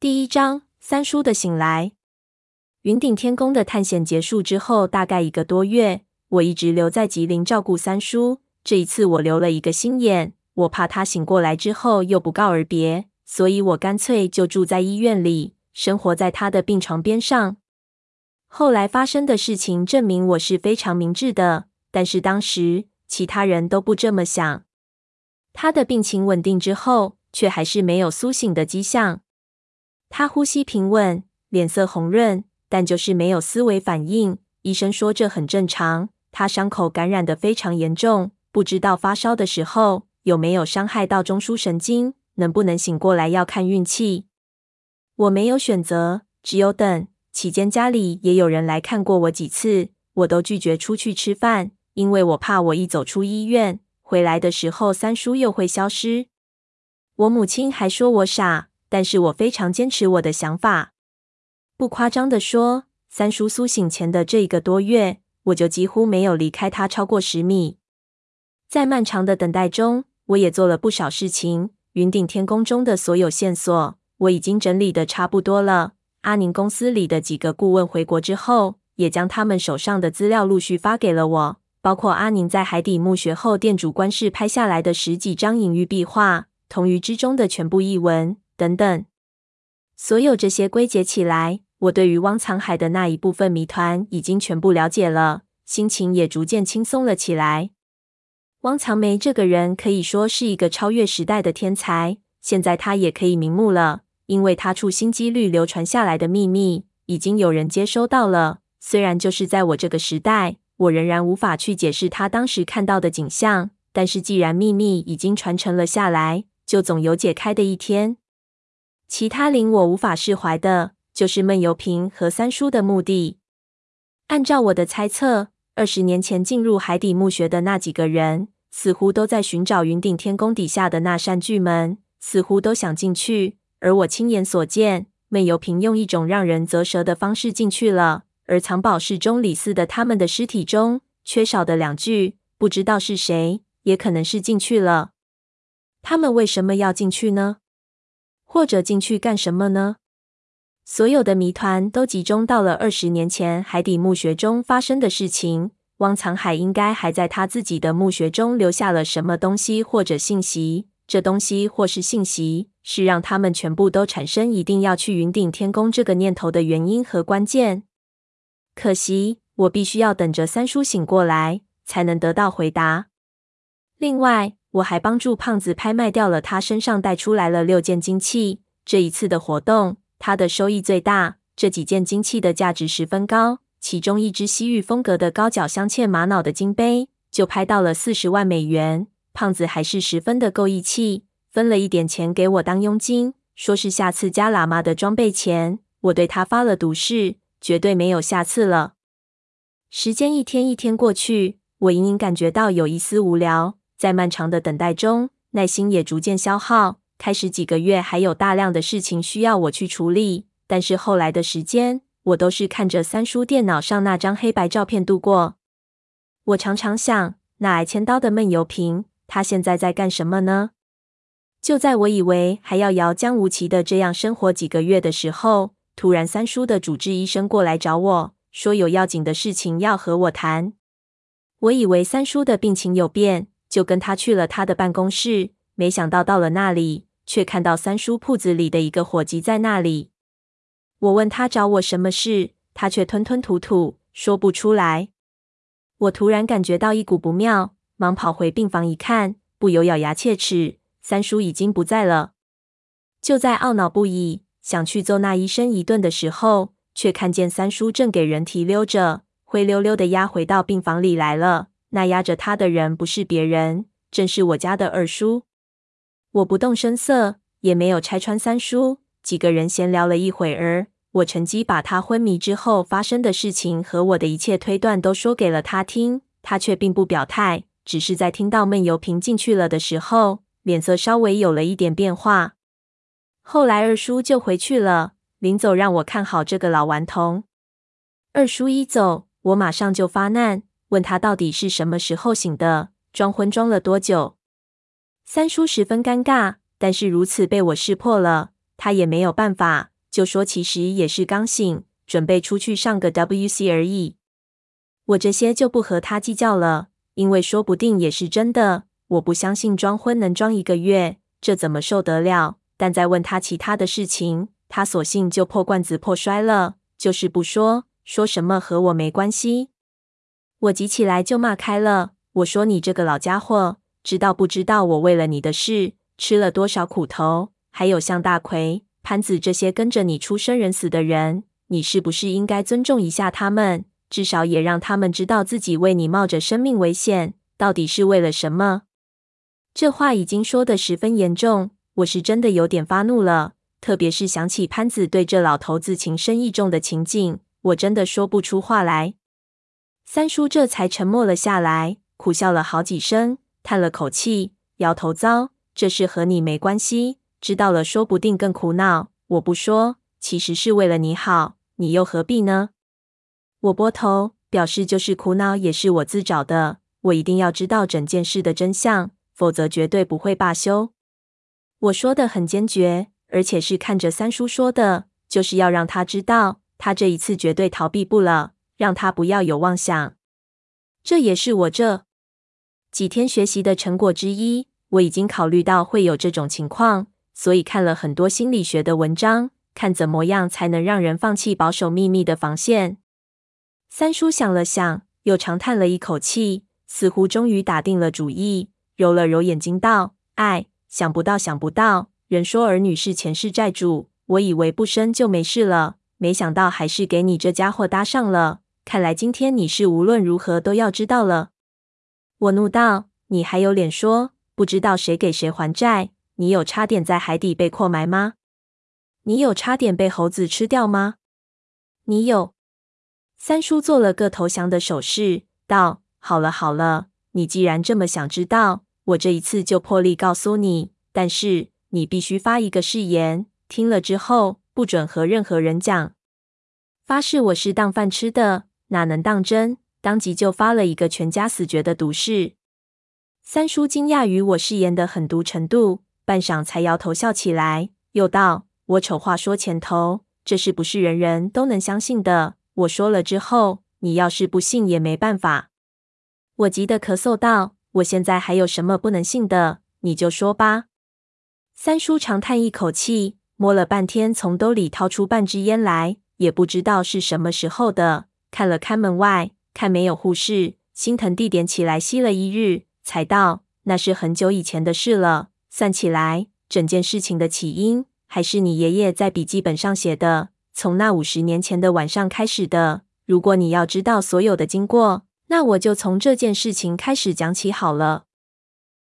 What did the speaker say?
第一章，三叔的醒来。云顶天宫的探险结束之后，大概一个多月，我一直留在吉林照顾三叔。这一次我留了一个心眼，我怕他醒过来之后又不告而别，所以我干脆就住在医院里，生活在他的病床边上。后来发生的事情证明我是非常明智的，但是当时其他人都不这么想。他的病情稳定之后，却还是没有苏醒的迹象。他呼吸平稳，脸色红润，但就是没有思维反应。医生说这很正常。他伤口感染得非常严重，不知道发烧的时候有没有伤害到中枢神经，能不能醒过来要看运气。我没有选择，只有等。期间家里也有人来看过我几次，我都拒绝出去吃饭，因为我怕我一走出医院，回来的时候三叔又会消失。我母亲还说我傻，但是我非常坚持我的想法。不夸张的说，三叔苏醒前的这一个多月，我就几乎没有离开他超过十米。在漫长的等待中，我也做了不少事情。云顶天宫中的所有线索，我已经整理的差不多了。阿宁公司里的几个顾问回国之后，也将他们手上的资料陆续发给了我，包括阿宁在海底墓穴后殿主棺室拍下来的十几张隐喻壁画，同于之中的全部译文等等。所有这些归结起来，我对于汪藏海的那一部分谜团已经全部了解了，心情也逐渐轻松了起来。汪藏梅这个人可以说是一个超越时代的天才，现在他也可以瞑目了。因为他处心积虑流传下来的秘密，已经有人接收到了。虽然就是在我这个时代，我仍然无法去解释他当时看到的景象，但是既然秘密已经传承了下来，就总有解开的一天。其他令我无法释怀的，就是闷油瓶和三叔的目的。按照我的猜测，二十年前进入海底墓穴的那几个人，似乎都在寻找云顶天宫底下的那扇巨门，似乎都想进去。而我亲眼所见，闷油瓶用一种让人啧舌的方式进去了。而藏宝室中李四的他们的尸体中，缺少的两具，不知道是谁，也可能是进去了。他们为什么要进去呢？或者进去干什么呢？所有的谜团都集中到了二十年前海底墓穴中发生的事情。汪藏海应该还在他自己的墓穴中留下了什么东西或者信息。这东西或是信息，是让他们全部都产生一定要去云顶天宫这个念头的原因和关键。可惜，我必须要等着三叔醒过来，才能得到回答。另外，我还帮助胖子拍卖掉了他身上带出来了六件金器。这一次的活动，他的收益最大。这几件金器的价值十分高，其中一只西域风格的高脚镶嵌玛瑙的金杯，就拍到了四十万美元。胖子还是十分的够义气，分了一点钱给我当佣金，说是下次加喇嘛的装备钱。我对他发了毒誓，绝对没有下次了。时间一天一天过去，我隐隐感觉到有一丝无聊。在漫长的等待中，耐心也逐渐消耗。开始几个月还有大量的事情需要我去处理，但是后来的时间，我都是看着三叔电脑上那张黑白照片度过。我常常想，那挨千刀的闷油瓶。他现在在干什么呢？就在我以为还要遥将无期的这样生活几个月的时候，突然三叔的主治医生过来找我说有要紧的事情要和我谈。我以为三叔的病情有变，就跟他去了他的办公室。没想到到了那里，却看到三叔铺子里的一个伙计在那里。我问他找我什么事，他却吞吞吐吐说不出来。我突然感觉到一股不妙。忙跑回病房一看，不由咬牙切齿，三叔已经不在了。就在懊恼不已，想去揍那医生一顿的时候，却看见三叔正给人提溜着，灰溜溜的押回到病房里来了。那压着他的人不是别人，正是我家的二叔。我不动声色，也没有拆穿三叔。几个人闲聊了一会儿，我趁机把他昏迷之后发生的事情和我的一切推断都说给了他听，他却并不表态。只是在听到闷油瓶进去了的时候，脸色稍微有了一点变化。后来二叔就回去了，临走让我看好这个老顽童。二叔一走，我马上就发难，问他到底是什么时候醒的，装昏装了多久。三叔十分尴尬，但是如此被我识破了，他也没有办法，就说其实也是刚醒，准备出去上个 WC 而已。我这些就不和他计较了，因为说不定也是真的。我不相信装昏能装一个月，这怎么受得了？但再问他其他的事情，他索性就破罐子破摔了，就是不说，说什么和我没关系。我急起来就骂开了，我说你这个老家伙，知道不知道我为了你的事吃了多少苦头？还有像大奎、潘子这些跟着你出生人死的人，你是不是应该尊重一下他们？至少也让他们知道自己为你冒着生命危险，到底是为了什么？这话已经说得十分严重。我是真的有点发怒了，特别是想起潘子对这老头子情深意重的情景，我真的说不出话来。三叔这才沉默了下来，苦笑了好几声，叹了口气，摇头糟：“这事和你没关系，知道了说不定更苦恼。我不说，其实是为了你好，你又何必呢？”我拨头表示，就是苦恼也是我自找的，我一定要知道整件事的真相，否则绝对不会罢休。我说的很坚决，而且是看着三叔说的，就是要让他知道，他这一次绝对逃避不了，让他不要有妄想。这也是我这几天学习的成果之一。我已经考虑到会有这种情况，所以看了很多心理学的文章，看怎么样才能让人放弃保守秘密的防线。三叔想了想，又长叹了一口气，似乎终于打定了主意，揉了揉眼睛道：“哎。”想不到，想不到，人说儿女是前世债主，我以为不生就没事了，没想到还是给你这家伙搭上了。看来今天你是无论如何都要知道了。我怒道：“你还有脸说不知道谁给谁还债？你有差点在海底被扩埋吗？你有差点被猴子吃掉吗？你有？”三叔做了个投降的手势，道：“好了好了，你既然这么想知道。”我这一次就破例告诉你，但是你必须发一个誓言，听了之后不准和任何人讲。发誓我是当饭吃的，哪能当真？当即就发了一个全家死绝的毒誓。三叔惊讶于我誓言的狠毒程度，半晌才摇头笑起来，又道：“我丑话说前头，这是不是人人都能相信的？我说了之后，你要是不信也没办法。”我急得咳嗽道。我现在还有什么不能信的？你就说吧。三叔长叹一口气，摸了半天，从兜里掏出半支烟来，也不知道是什么时候的。看了看门外，看没有护士，心疼地点起来，吸了一日，才道：“那是很久以前的事了。算起来，整件事情的起因还是你爷爷在笔记本上写的，从那五十年前的晚上开始的。如果你要知道所有的经过。”那我就从这件事情开始讲起好了。